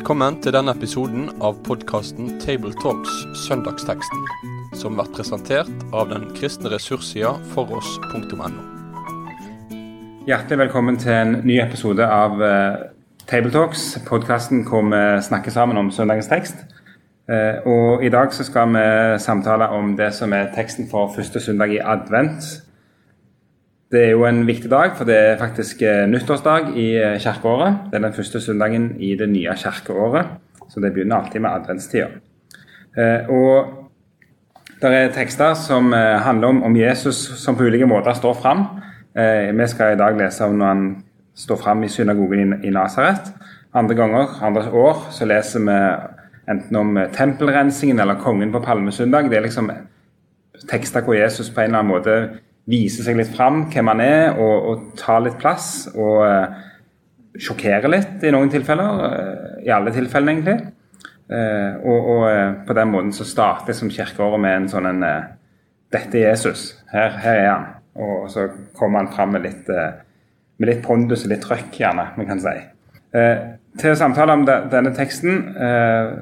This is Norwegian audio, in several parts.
Velkommen til denne episoden av podkasten Tabletalks Søndagsteksten, som blir presentert av den kristne ressurssida foross.no. Hjertelig velkommen til en ny episode av uh, Tabletalks, podkasten hvor vi snakker sammen om søndagens tekst. Uh, og I dag så skal vi samtale om det som er teksten for første søndag i advent. Det er jo en viktig dag, for det er faktisk eh, nyttårsdag i eh, kirkeåret. Det er den første søndagen i det nye kirkeåret, så det begynner alltid med adventstida. Eh, og det er tekster som handler om, om Jesus som på ulike måter står fram. Vi skal i dag lese om når han står fram i synagogen i Nasaret. Andre ganger, andre år, så leser vi enten om tempelrensingen eller kongen på palmesøndag. Det er liksom tekster hvor Jesus på en eller annen måte vise seg litt fram, hvem han er, og, og ta litt plass. Og uh, sjokkere litt i noen tilfeller. Uh, I alle tilfellene, egentlig. Uh, og, og på den måten så starter som kirkeåret med en sånn en Dette er Jesus. Her, her, er han. Og så kommer han fram med litt, med litt pondus og litt trøkk, gjerne, vi kan si. til å samtale om de, denne teksten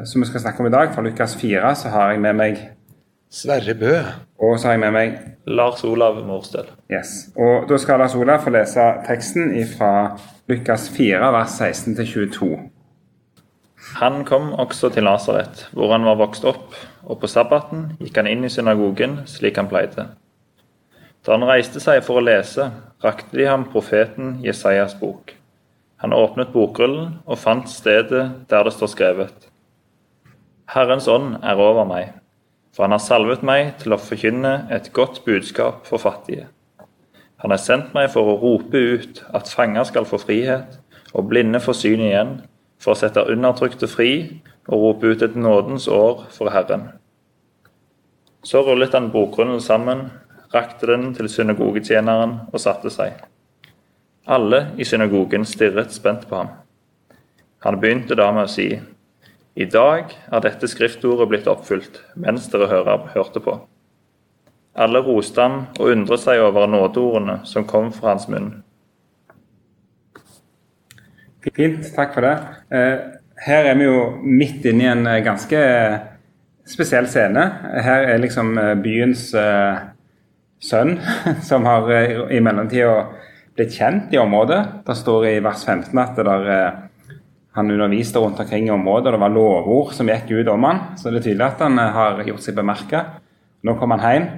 som vi skal snakke om i dag, fra Lukas 4, så har jeg med meg Sverre Bø. Og så har jeg med meg Lars Olav Morstøl. Yes. Og Da skal Lars Olav få lese teksten fra Lukas 4, vers 16-22. Han kom også til Nasaret, hvor han var vokst opp, og på sabbaten gikk han inn i synagogen slik han pleide. Da han reiste seg for å lese, rakte de ham profeten Jesajas bok. Han åpnet bokrullen og fant stedet der det står skrevet. Herrens ånd er over meg for han har salvet meg til å forkynne et godt budskap for fattige. Han har sendt meg for å rope ut at fanger skal få frihet, og blinde få syn igjen, for å sette undertrykte fri og rope ut et nådens år for Herren. Så rullet han bokgrunnen sammen, rakte den til synagogetjeneren og satte seg. Alle i synagogen stirret spent på ham. Han begynte da med å si:" I dag er dette skriftordet blitt oppfylt mens dere hører, hørte på. Alle roste ham og undret seg over nådeordene som kom fra hans munn. Fint, takk for det. Eh, her er vi jo midt inne i en eh, ganske spesiell scene. Her er liksom eh, byens sønn, som har i mellomtida blitt kjent i området. Det står i vers 15 at det der han underviste rundt omkring i området, og det var lovord som gikk ut om han. Så det er tydelig at han eh, har gjort seg bemerka. Nå kommer han hjem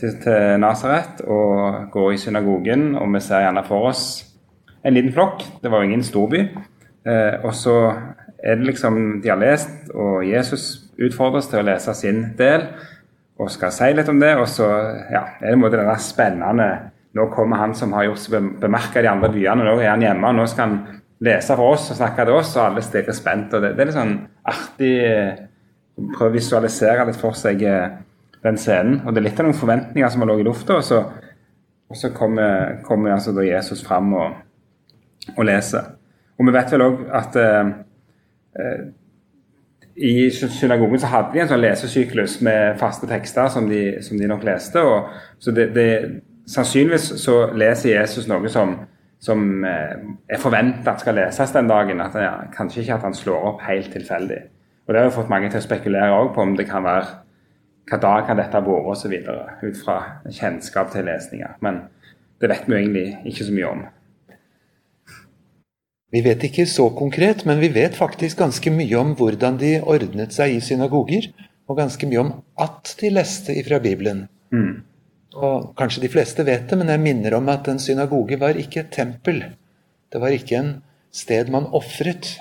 til, til Nasaret og går i synagogen, og vi ser gjerne for oss en liten flokk. Det var jo ingen storby. Eh, og så er det liksom De har lest, og Jesus utfordres til å lese sin del og skal si litt om det. Og så ja, er det en måte denne spennende Nå kommer han som har gjort seg bemerka i de andre byene. Nå er han hjemme, og nå skal han lese for oss og snakke til oss, og alle stirrer spent. og det, det, er litt sånn artig Prøve å visualisere litt for seg eh, den scenen. Og det er litt av noen forventninger som har ligget i lufta. Og så, og så kommer, kommer altså Jesus fram og, og, leser. Og vi vet vel òg at eh, eh, i synagogen så hadde de en sånn lesesyklus med faste tekster som de, som de nok leste. og så det, det, Sannsynligvis så leser Jesus noe som som eh, er forventa skal leses den dagen. at ja, Kanskje ikke at han slår opp helt tilfeldig. Og Det har jo fått mange til å spekulere på om det kan være hva dag kan dette ha vært osv. Ut fra kjennskap til lesninger. Men det vet vi egentlig ikke så mye om. Vi vet ikke så konkret, men vi vet faktisk ganske mye om hvordan de ordnet seg i synagoger. Og ganske mye om at de leste ifra Bibelen. Mm. Og kanskje de fleste vet det, men jeg minner om at en synagoge var ikke et tempel. Det var ikke en sted man ofret.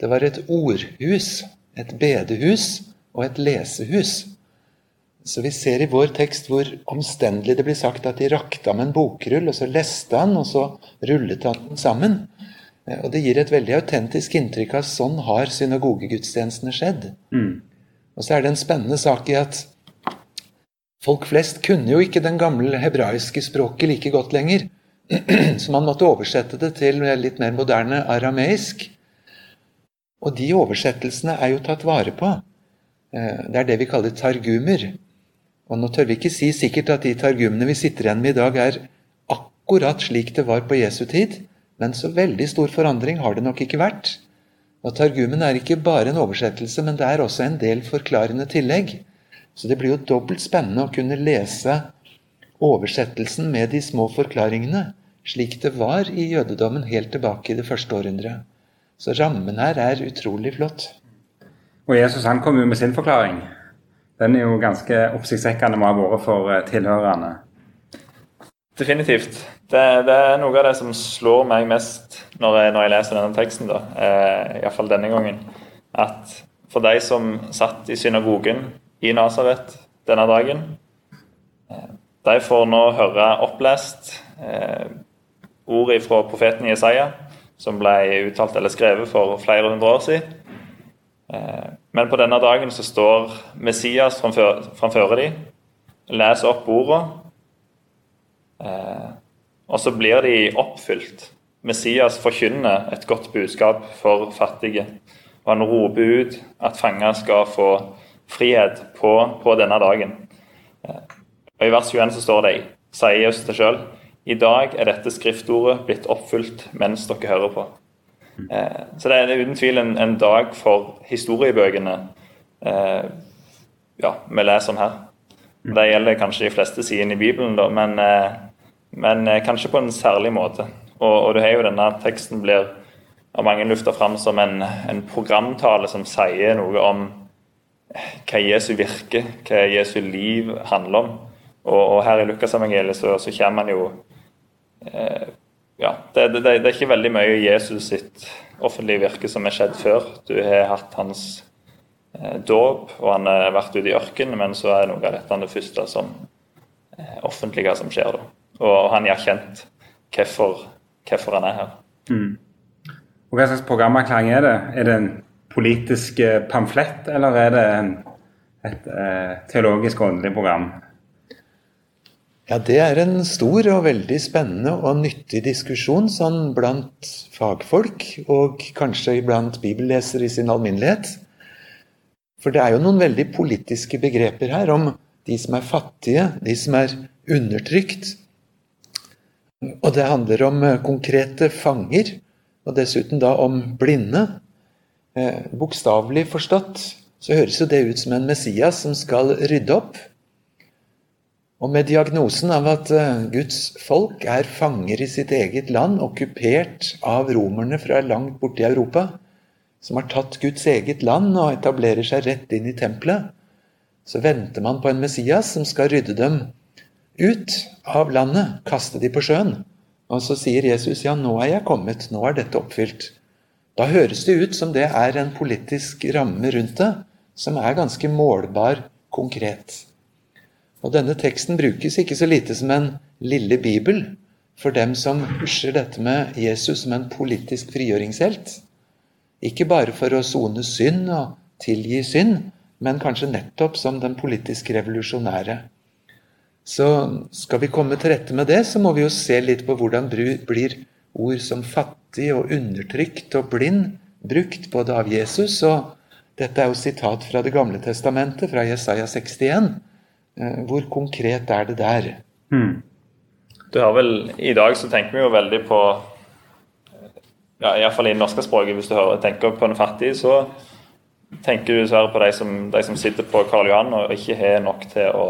Det var et ordhus, et bedehus og et lesehus. Så vi ser i vår tekst hvor omstendelig det blir sagt at de rakte ham en bokrull, og så leste han, og så rullet han den sammen. Og det gir et veldig autentisk inntrykk av at sånn har synagogegudstjenestene skjedd. Mm. Og så er det en spennende sak i at Folk flest kunne jo ikke den gamle hebraiske språket like godt lenger, så man måtte oversette det til litt mer moderne arameisk. Og de oversettelsene er jo tatt vare på. Eh, det er det vi kaller targumer. Og nå tør vi ikke si sikkert at de targumene vi sitter igjen med i dag, er akkurat slik det var på Jesu tid, men så veldig stor forandring har det nok ikke vært. Og Targumen er ikke bare en oversettelse, men det er også en del forklarende tillegg. Så det blir jo dobbelt spennende å kunne lese oversettelsen med de små forklaringene, slik det var i jødedommen helt tilbake i det første århundret. Så rammen her er utrolig flott. Og Jesus han kom jo med sin forklaring. Den er jo ganske oppsiktsvekkende må ha vært for eh, tilhørerne. Definitivt. Det, det, er noe av det som slår meg mest når jeg, når jeg leser denne teksten, da, eh, iallfall denne gangen. At for de som satt i synagogen i Nasaret denne dagen, eh, de får nå høre opplest eh, ordet fra profeten Jesaja, som ble uttalt eller skrevet for flere hundre år siden. Eh, men på denne dagen så står Messias framfor, framfor dem, leser opp ordene, eh, og så blir de oppfylt. Messias forkynner et godt budskap for fattige. Og han roper ut at fanger skal få frihet på, på denne dagen. Og I vers 21 så står det, sier Jesus det sjøl, i dag er dette skriftordet blitt oppfylt mens dere hører på. Eh, så det er uten tvil en, en dag for historiebøkene eh, ja, vi leser om her. Det gjelder kanskje de fleste sidene i Bibelen, da, men, eh, men kanskje på en særlig måte. Og, og du har jo denne teksten blir av mange lufta fram som en, en programtale som sier noe om hva Jesu virke, hva Jesu liv handler om. Og, og her i Lukasevangeliet så, så kommer han jo eh, Ja, det, det, det, er ikke veldig mye Jesus sitt offentlige virke som er skjedd før. Du har hatt hans eh, dåp, og han har vært ute i ørkenen, men så er noe av dette det første som eh, offentlige som skjer. da. Og, og han har kjent hvorfor, hvorfor han er her. Mm. Og Hva slags programerklæring er det? Er det en politisk eh, pamflett, eller er det et eh, teologisk åndelig program? Ja, det er en stor og veldig spennende og nyttig diskusjon sånn blant fagfolk, og kanskje blant bibellesere i sin alminnelighet. For det er jo noen veldig politiske begreper her om de som er fattige, de som er undertrykt. Og det handler om eh, konkrete fanger, og dessuten da om blinde. Eh, Bokstavelig forstått så høres jo det ut som en Messias som skal rydde opp. Og med diagnosen av at eh, Guds folk er fanger i sitt eget land, okkupert av romerne fra langt borte i Europa, som har tatt Guds eget land og etablerer seg rett inn i tempelet, så venter man på en Messias som skal rydde dem ut av landet, kaste de på sjøen. Og så sier Jesus ja, nå er jeg kommet, nå er dette oppfylt. Da høres det ut som det er en politisk ramme rundt det, som er ganske målbar, konkret. Og denne teksten brukes ikke så lite som en lille bibel for dem som husjer dette med Jesus som en politisk frigjøringshelt. Ikke bare for å sone synd og tilgi synd, men kanskje nettopp som den politisk revolusjonære. Så skal vi komme til rette med det, så må vi jo se litt på hvordan blir ord som fattig og undertrykt og blind brukt både av Jesus og Dette er jo sitat fra Det gamle testamentet, fra Jesaja 61. Eh, hvor konkret er det der? Mm. Du har vel, I dag så tenker vi jo veldig på ja, Iallfall i det norske språket, hvis du hører, tenker på en fattig, så tenker du dessverre på de som, de som sitter på Karl Johan og ikke har nok til å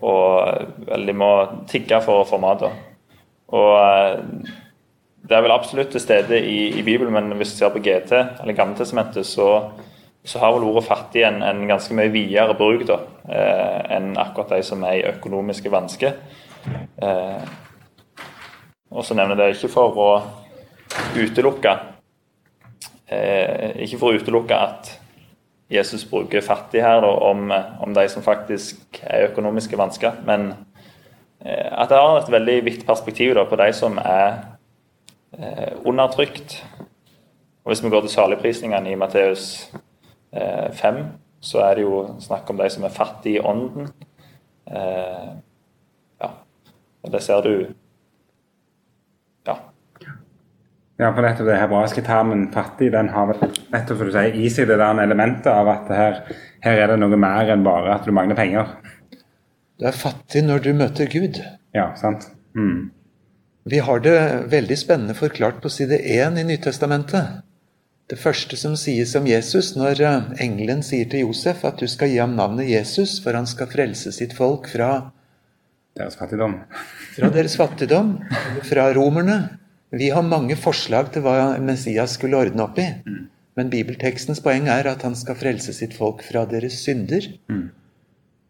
og de må tigge for å få mat. Og eh, Det er vel absolutt til stede i, i, Bibelen, men hvis du ser på GT, eller Gammeltestamentet, så, så har vel ordet fattig en, en ganske mye videre bruk da, eh, enn akkurat de som er i økonomiske vansker. Eh, og så nevner jeg det ikke for å utelukke eh, Ikke for å utelukke at Jesus bruker fattig her da, om, om, de som faktisk er i økonomiske vansker. Men eh, at det har et veldig vidt perspektiv da, på de som er undertrykt. Og Hvis vi går til saligprisningene i Matteus eh, 5, så er det jo snakk om de som er fattige i ånden. Eh, ja, og det ser du Ja, for nettopp det hebraiske termen 'fattig' den har nettopp for du sier, i seg det der elementet av at her, her, er det noe mer enn bare at du mangler penger. Du er fattig når du møter Gud. Ja, sant. Mm. Vi har det veldig spennende forklart på side 1 i Nytestamentet. Det første som sies om Jesus når eh, engelen sier til Josef at du skal gi ham navnet Jesus, for han skal frelse sitt folk fra, Deres fattigdom. fra deres fattigdom, fra romerne. Vi har mange forslag til hva Messias skulle ordne opp i. Men bibeltekstens poeng er at han skal frelse sitt folk fra deres synder.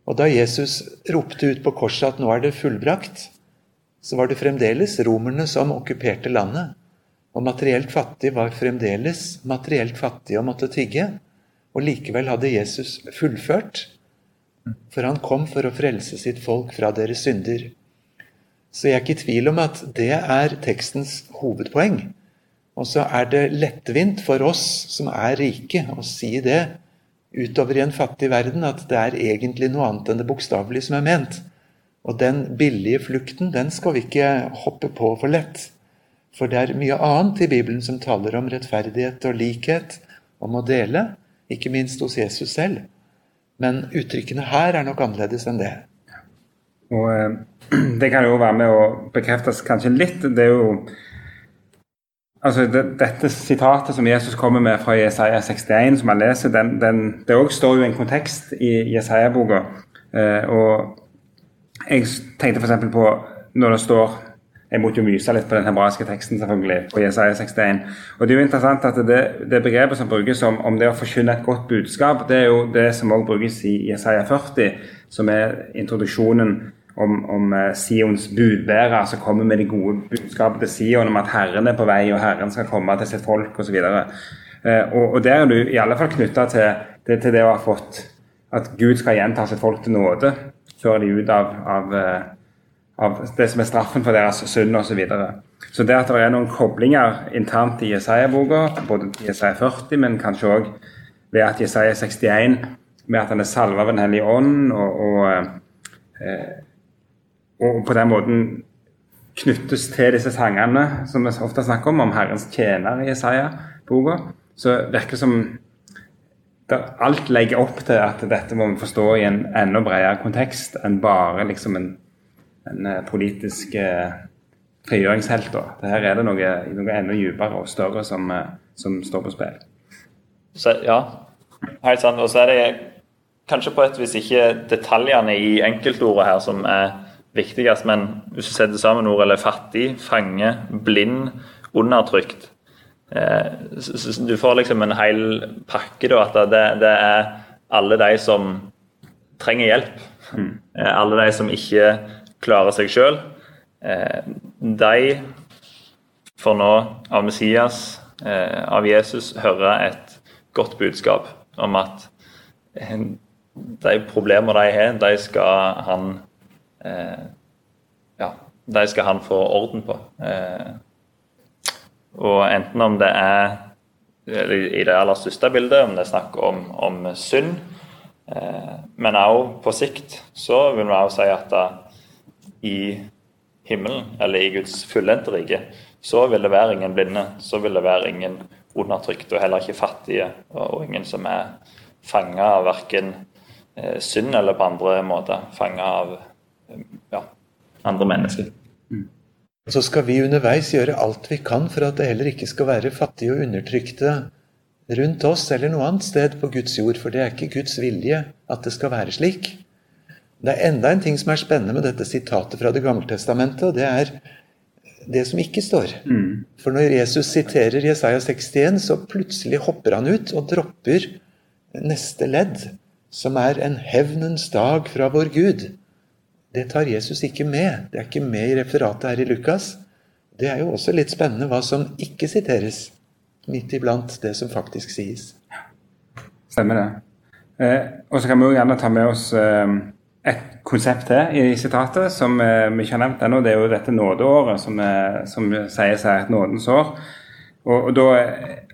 Og da Jesus ropte ut på korset at nå er det fullbrakt, så var det fremdeles romerne som okkuperte landet. Og materielt fattig var fremdeles materielt fattig og måtte tigge. Og likevel hadde Jesus fullført, for han kom for å frelse sitt folk fra deres synder. Så jeg er ikke i tvil om at det er tekstens hovedpoeng. Og så er det lettvint for oss som er rike, å si det utover i en fattig verden, at det er egentlig noe annet enn det bokstavelige som er ment. Og den billige flukten, den skal vi ikke hoppe på for lett. For det er mye annet i Bibelen som taler om rettferdighet og likhet, om å dele, ikke minst hos Jesus selv. Men uttrykkene her er nok annerledes enn det. Og eh, det kan jo være med å bekreftes kanskje litt. Det er jo Altså, det, Dette sitatet som Jesus kommer med fra Jesaja 61, som han leser, den, den, det òg står jo i en kontekst i Jesaja-boka. Eh, og jeg tenkte f.eks. på når det står Jeg måtte jo myse litt på den hebraiske teksten, selvfølgelig, på Jesaja 61. Og det er jo interessant at det, det begrepet som brukes om, om det å forkynne et godt budskap, det er jo det som også brukes i Jesaja 40, som er introduksjonen om, om eh, Sions budbærer som kommer med de gode budskapene til Sion om at Herren er på vei, og Herren skal komme til sitt folk osv. Eh, og, og der er du i alle fall knytta til, til, det å ha fått at Gud skal gjenta sitt folk til nåde. Føre de ut av, av, eh, av det som er straffen for deres synd osv. Så, videre. så det at det er noen koblinger internt i Jesaja-boka, både i Jesaja 40, men kanskje òg ved at Jesaja 61, med at han er salva av Den hellige ånd og, og eh, og på den måten knyttes til disse sangene som vi ofte snakker om, om Herrens tjener i Jesaja-boka, så virker det som alt legger opp til at dette må vi forstå i en enda bredere kontekst enn bare liksom en, en eh, politisk eh, frigjøringshelt. Her er det noe, noe enda dypere og større som, eh, som står på spill. Så, ja, helt sant. Og så er det kanskje på et vis ikke detaljene i enkeltordet her som er viktigst, men hvis du setter sammen ord eller fattig, fange, blind, undertrykt Du får liksom en hel pakke, da, at det, det er alle de som trenger hjelp. Mm. alle de som ikke klarer seg sjøl. Eh, de får nå av Messias, eh, av Jesus, høre et godt budskap om at de problemer de har, de skal han eh, ja, de skal han få orden på. Eh, og enten om det er i det aller største bildet, om det er snakk om, om synd, eh, men også på sikt så vil vi også si at da, i himmelen, eller i Guds fullendte rike, så vil det være ingen blinde, så vil det være ingen undertrykte, og heller ikke fattige, og, ingen som er fanga av verken eh, synd eller på andre måter. Fanga av ja, andre mennesker. Mm. Så skal vi underveis gjøre alt vi kan for at det heller ikke skal være fattige og undertrykte rundt oss eller noe annet sted på Guds jord, for det er ikke Guds vilje at det skal være slik. Det er enda en ting som er spennende med dette sitatet fra Det gamle testamentet, og det er det som ikke står. Mm. For når Jesus siterer Jesaja 61, så plutselig hopper han ut og dropper neste ledd, som er en hevnens dag fra vår Gud. Det tar Jesus ikke med. Det er ikke med i referatet her i Lukas. Det er jo også litt spennende hva som ikke siteres midt iblant det som faktisk sies. Stemmer det. Eh, og så kan vi jo gjerne ta med oss eh, et konsept til i sitatet som eh, vi ikke har nevnt ennå. Det er jo dette nådeåret som, eh, som sier seg et nådens år. Og, og, Da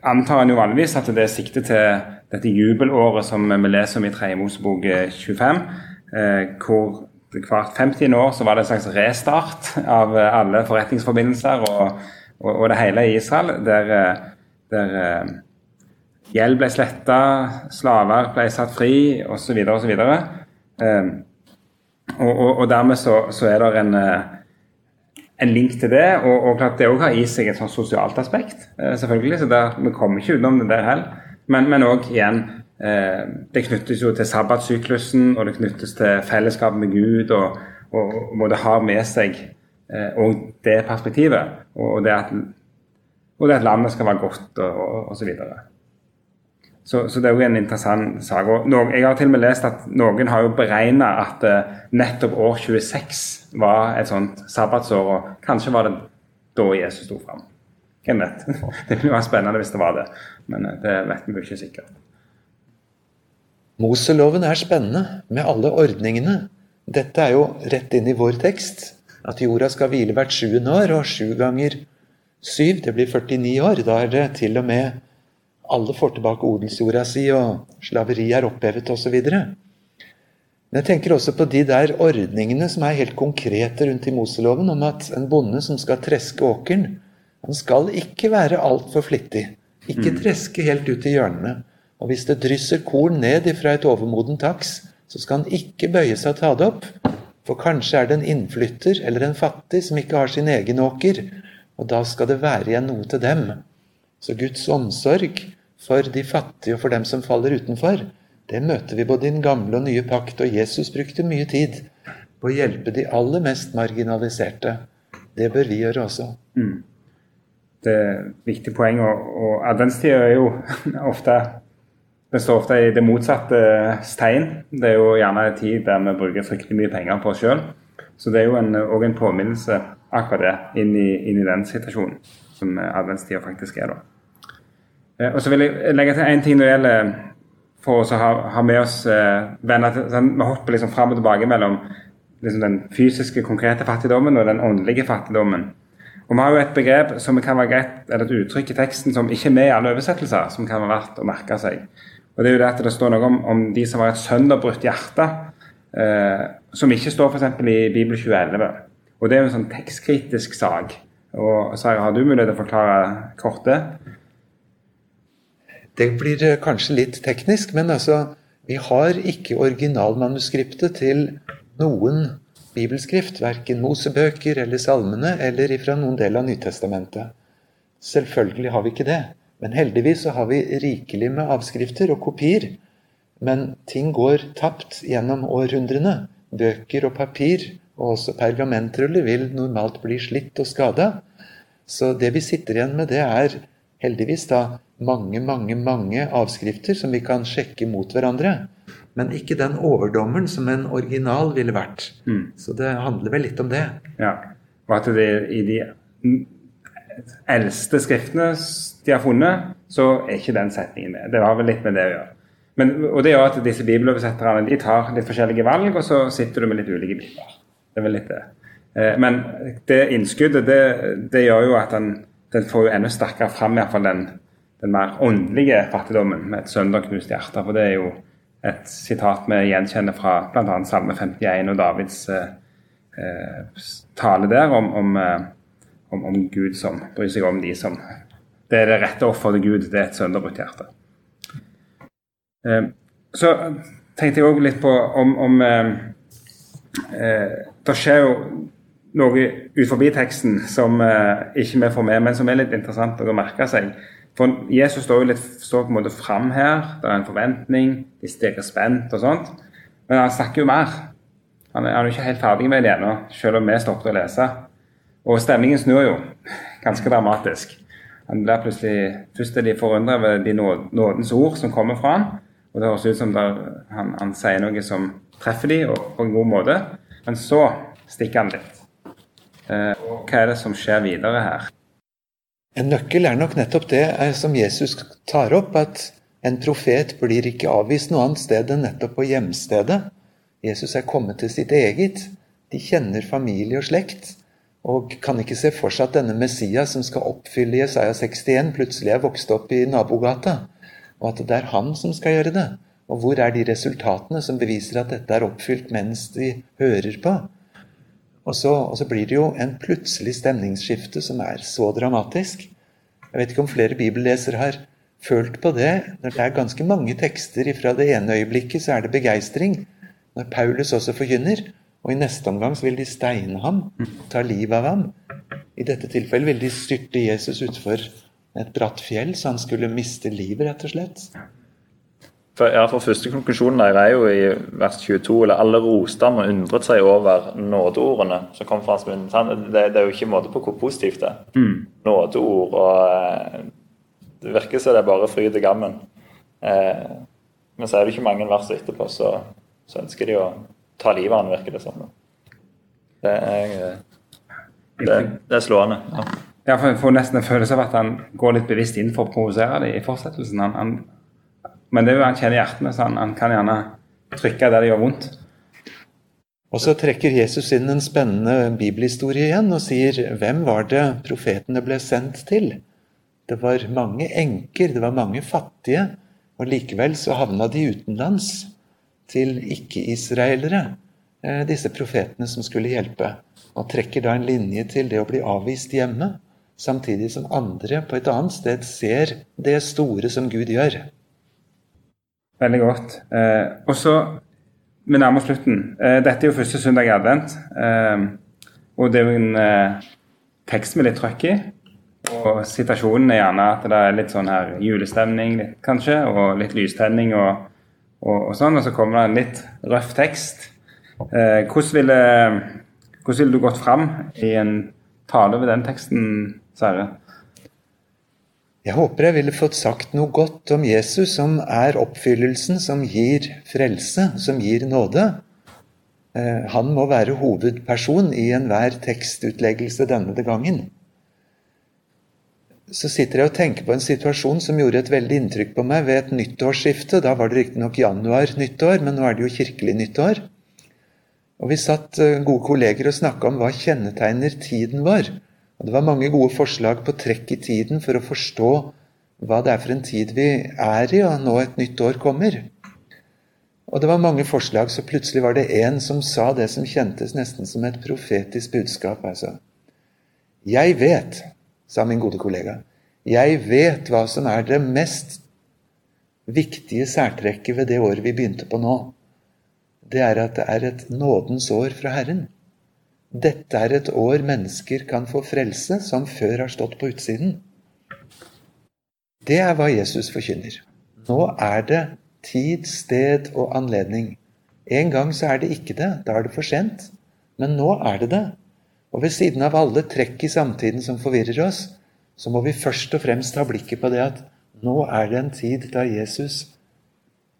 antar en jo vanligvis at det er sikte til dette jubelåret som vi leser om i 3. Mosebok 25, eh, hvor hvert 50 år så var det en slags restart av eh, alle forretningsforbindelser og, og, og det hele i Israel. Der, eh, der uh, gjeld ble sletta, slaver ble satt fri osv. osv. Um, og, og, og dermed så, så, er det en, en link til det. Og, og klart det òg har i seg et sånn sosialt aspekt, eh, selvfølgelig. Så der, vi kommer ikke utenom det der heller. Men òg igjen eh, Det knyttes jo til sabbatsyklusen, og det knyttes til fellesskap med Gud, og, og, og det har med seg og det perspektivet. Og det at, og det at landet skal være godt, og, og så videre. Så, det er jo en interessant sak. Jeg har til og med lest at noen har jo beregna at uh, nettopp år 26 var et sånt sabbatsår, og kanskje var det da Jesus sto fram. Hvem vet? Det ville vært spennende hvis det var det, men det vet vi jo ikke sikkert. Moseloven er spennende, med alle ordningene. Dette er jo rett inn i vår tekst. At jorda skal hvile hvert sjuende år, og sju ganger syv, det blir 49 år. Da er det til og med alle får tilbake odelsjorda si, og slaveri er opphevet osv. Men jeg tenker også på de der ordningene som er helt konkrete rundt i Moseloven, om at en bonde som skal treske åkeren, han skal ikke være altfor flittig. Ikke mm. treske helt ut i hjørnene. Og hvis det drysser korn ned ifra et overmodent taks, så skal han ikke bøye seg og ta det opp. For kanskje er det en innflytter eller en fattig som ikke har sin egen åker, og da skal det være igjen noe til dem. Så Guds omsorg for de fattige og for dem som faller utenfor, det møter vi både i den gamle og nye pakt, og Jesus brukte mye tid på å hjelpe de aller mest marginaliserte. Det bør vi gjøre også. Mm. Det er et viktig poeng. Og, og adventstida er jo ofte Den står ofte i det motsatte stein. Det er jo gjerne en tid der vi bruker fryktelig mye penger på oss sjøl. Så det er jo òg en, en, påminnelse akkurat det inn i, inn i den situasjonen som adventstida faktisk er. da. Eh, og så vil jeg legge til én ting når det gjelder for oss å ha, ha med oss eh, venner sånn, Vi hopper liksom fram og tilbake mellom liksom den fysiske, konkrete fattigdommen og den åndelige fattigdommen. Og Vi har jo et begrep som kan være greit, eller et uttrykk i teksten som ikke er med i alle oversettelser, som kan være verdt å merke seg. Og Det er jo det at det står noe om, om de som har et sønderbrutt hjerte, eh, som ikke står f.eks. i Bibel 2011. Og Det er jo en sånn tekstkritisk sak. Og Sara, har du mulighet til å forklare kort det? Det blir eh, kanskje litt teknisk, men altså Vi har ikke originalmanuskriptet til noen bibelskrift. Verken Mosebøker eller salmene eller ifra noen del av Nytestamentet. Selvfølgelig har vi ikke det. Men heldigvis så har vi rikelig med avskrifter og kopier. Men ting går tapt gjennom århundrene. Bøker og papir og også pergamentruller vil normalt bli slitt og skada. Så det vi sitter igjen med, det er heldigvis da mange, mange, mange avskrifter som vi kan sjekke mot hverandre. Men ikke den overdommeren som en original ville vært. Mm. Så det handler vel litt om det. Ja, Og at det i de eldste skriftene de har funnet, så er ikke den setningen med. Det har vel litt med det å gjøre. Men, og det gjør at disse bibeloversetterne de tar litt forskjellige valg, og så sitter du med litt ulike bibler. Det er vel litt det. Eh, men det innskuddet, det, det gjør jo at den, den får jo enda sterkere fram iallfall den den mer åndelige fattigdommen med et sønderknust hjerte. For det er jo et sitat vi gjenkjenner fra bl.a. Salme 51 og Davids eh, eh, tale der om, om, eh, om, om, Gud som bryr seg om de som Det er det rette offeret Gud, det er et sønderbrutt hjerte. Eh, så tenkte jeg òg litt på om, om eh, eh, Det skjer jo noe ut forbi teksten som ikke vi får med, men som er litt interessant å merke seg. For Jesus står jo litt står på en måte fram her. Det er en forventning, de stirrer spent og sånt. Men han snakker jo mer. Han er, jo ikke helt ferdig med det ennå, selv om vi stoppet å lese. Og stemningen snur jo ganske dramatisk. Han blir plutselig, Først er de forundret ved de nådens ord som kommer fra han, og Det høres ut som der, han, han, sier noe som treffer de på en god måte. Men så stikker han litt. Eh, hva er det som skjer videre her? En nøkkel er nok nettopp det eh, som Jesus tar opp, at en profet blir ikke avvist noe annet sted enn nettopp på hjemstedet. Jesus er kommet til sitt eget. De kjenner familie og slekt, og kan ikke se for seg at denne Messias som skal oppfylle Jesaja 61, plutselig er vokst opp i nabogata, og at det er han som skal gjøre det. Og hvor er de resultatene som beviser at dette er oppfylt mens de hører på? Og så, og så, blir det jo en plutselig stemningsskifte som er så dramatisk. Jeg vet ikke om flere bibellesere har følt på det. Når det er ganske mange tekster fra det ene øyeblikket, så er det begeistring. Når Paulus også forkynner, Og i neste omgang så vil de steine ham, ta livet av ham. I dette tilfellet vil de styrte Jesus utfor et bratt fjell, så han skulle miste livet, rett og slett. For, ja, for første konklusjonen der er jo i vers 22, eller alle roste ham og undret seg over nådeordene som kom fra hans munn. Det, det, er jo ikke måte på hvor positivt det er. Mm. Nådeord og Det virker som det er bare fryd og gammen. Eh, men så er det ikke mange vers etterpå, så, så ønsker de å ta livet av han, virker det som. Det er, det, det er slående. Ja. ja for jeg får nesten en følelse av at han går litt bevisst inn for å provosere dem i fortsettelsen. Han, han, men det er jo han kjenner hjertene, så han, han kan gjerne trykke der det gjør vondt. Og så trekker Jesus inn en spennende bibelhistorie igjen og sier hvem var det profetene ble sendt til? Det var mange enker, det var mange fattige, og likevel så havna de utenlands til ikke-israelere, eh, disse profetene som skulle hjelpe. Og trekker da en linje til det å bli avvist hjemme, samtidig som andre på et annet sted ser det store som Gud gjør. Veldig godt. Eh, og så Vi nærmer oss slutten. Eh, dette er jo første søndag i advent. Eh, og det er jo en eh, tekst med litt trøkk i. Og situasjonen er gjerne at det er litt sånn her julestemning, kanskje, og litt lystenning og og, og, sånn, og så kommer det en litt røff tekst. Eh, hvordan, ville, hvordan ville du gått fram i en tale ved den teksten, Sverre? Jeg håper jeg ville fått sagt noe godt om Jesus, som er oppfyllelsen som gir frelse, som gir nåde. Eh, han må være hovedperson i enhver tekstutleggelse denne gangen så sitter jeg og tenker på en situasjon som gjorde et veldig inntrykk på meg ved et nyttårsskifte. Da var det riktignok januar-nyttår, men nå er det jo kirkelig nyttår. Og Vi satt eh, gode kolleger og snakka om hva kjennetegner tiden vår. Og Det var mange gode forslag på trekk i tiden for å forstå hva det er for en tid vi er i, og nå et nytt år kommer. Og det var mange forslag, så plutselig var det en som sa det som kjentes nesten som et profetisk budskap. altså. Jeg vet sa min gode kollega. Jeg vet hva som er det mest viktige særtrekket ved det året vi begynte på nå. Det er at det er et nådens år fra Herren. Dette er et år mennesker kan få frelse som før har stått på utsiden. Det er hva Jesus forkynner. Nå er det tid, sted og anledning. En gang så er det ikke det. Da er det for sent. Men nå er det det. Og ved siden av alle trekk i samtiden som forvirrer oss, så må vi først og fremst ha blikket på det at nå er det en tid da Jesus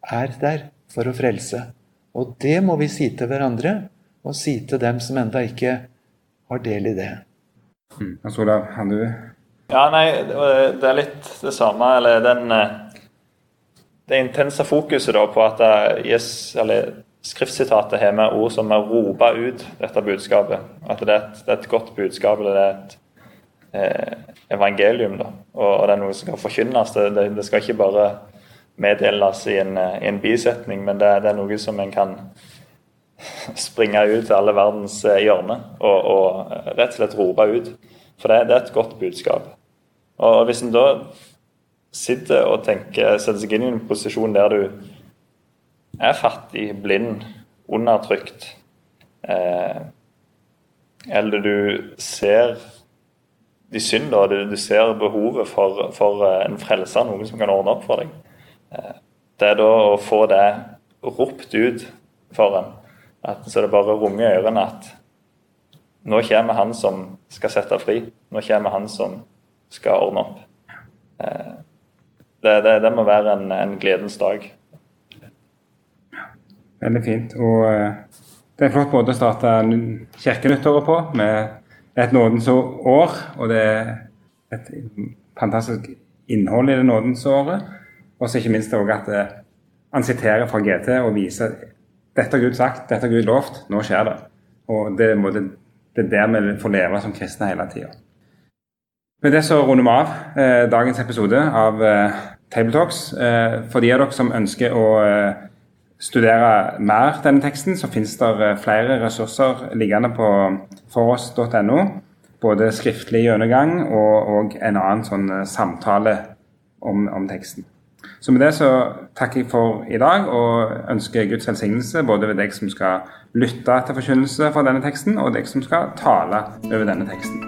er der for å frelse. Og det må vi si til hverandre, og si til dem som enda ikke har del i det. Mm. Olav, har du Ja, nei, det er litt det samme. Eller den eh, Det intense fokuset da på at Jesus, eller skriftsitatet har med ord som er ropa ut dette budskapet. At det er et, det er et godt budskap, eller det er et eh, evangelium. da, og, og, det er noe som skal forkynnes. Det, det, det skal ikke bare meddeles i en, eh, i en bisetning, men det, det, er noe som en kan springe ut til alle verdens eh, hjørner og, og, rett og slett rope ut. For det, det er et godt budskap. Og hvis en da sitter og tenker, setter seg inn i en posisjon der du er fattig, blind, undertrykt, eh, eller du ser de synder, du, du ser behovet for, for, eh, en frelser, noen som kan ordne opp for deg. Eh, det er da å få det ropt ut for en, at, så det bare runger i ørene at nå kommer han som skal sette fri. Nå kommer han som skal ordne opp. Det, det, det må være en, en gledens dag. Veldig fint. Og eh, det er en flott måte å starte kirkenyttåret på, med et nådens år. Og det er et fantastisk innhold i det nådens året. Og så ikke minst òg at eh, han siterer fra GT og viser dette har Gud sagt, dette har Gud lovt, nå skjer det. Og det, det er der vi får leve som kristne hele tida. Med det så runder vi av eh, dagens episode av eh, Tabletalks. Eh, for de av dere som ønsker å eh, studere mer denne teksten, så finnes det eh, flere ressurser liggende på foross.no. Både skriftlig gjennomgang og, og, en annen sånn eh, samtale om, om teksten. Så med det så takker jeg for i dag og ønsker Guds velsignelse både ved deg som skal lytte til forkynnelse fra denne teksten, og deg som skal tale over denne teksten.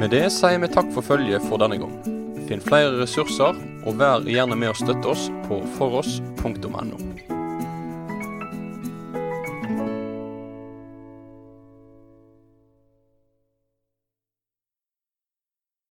Med det sier vi takk for følget for denne gang. Finn flere ressurser, og vær gjerne med å støtte oss på foross.no.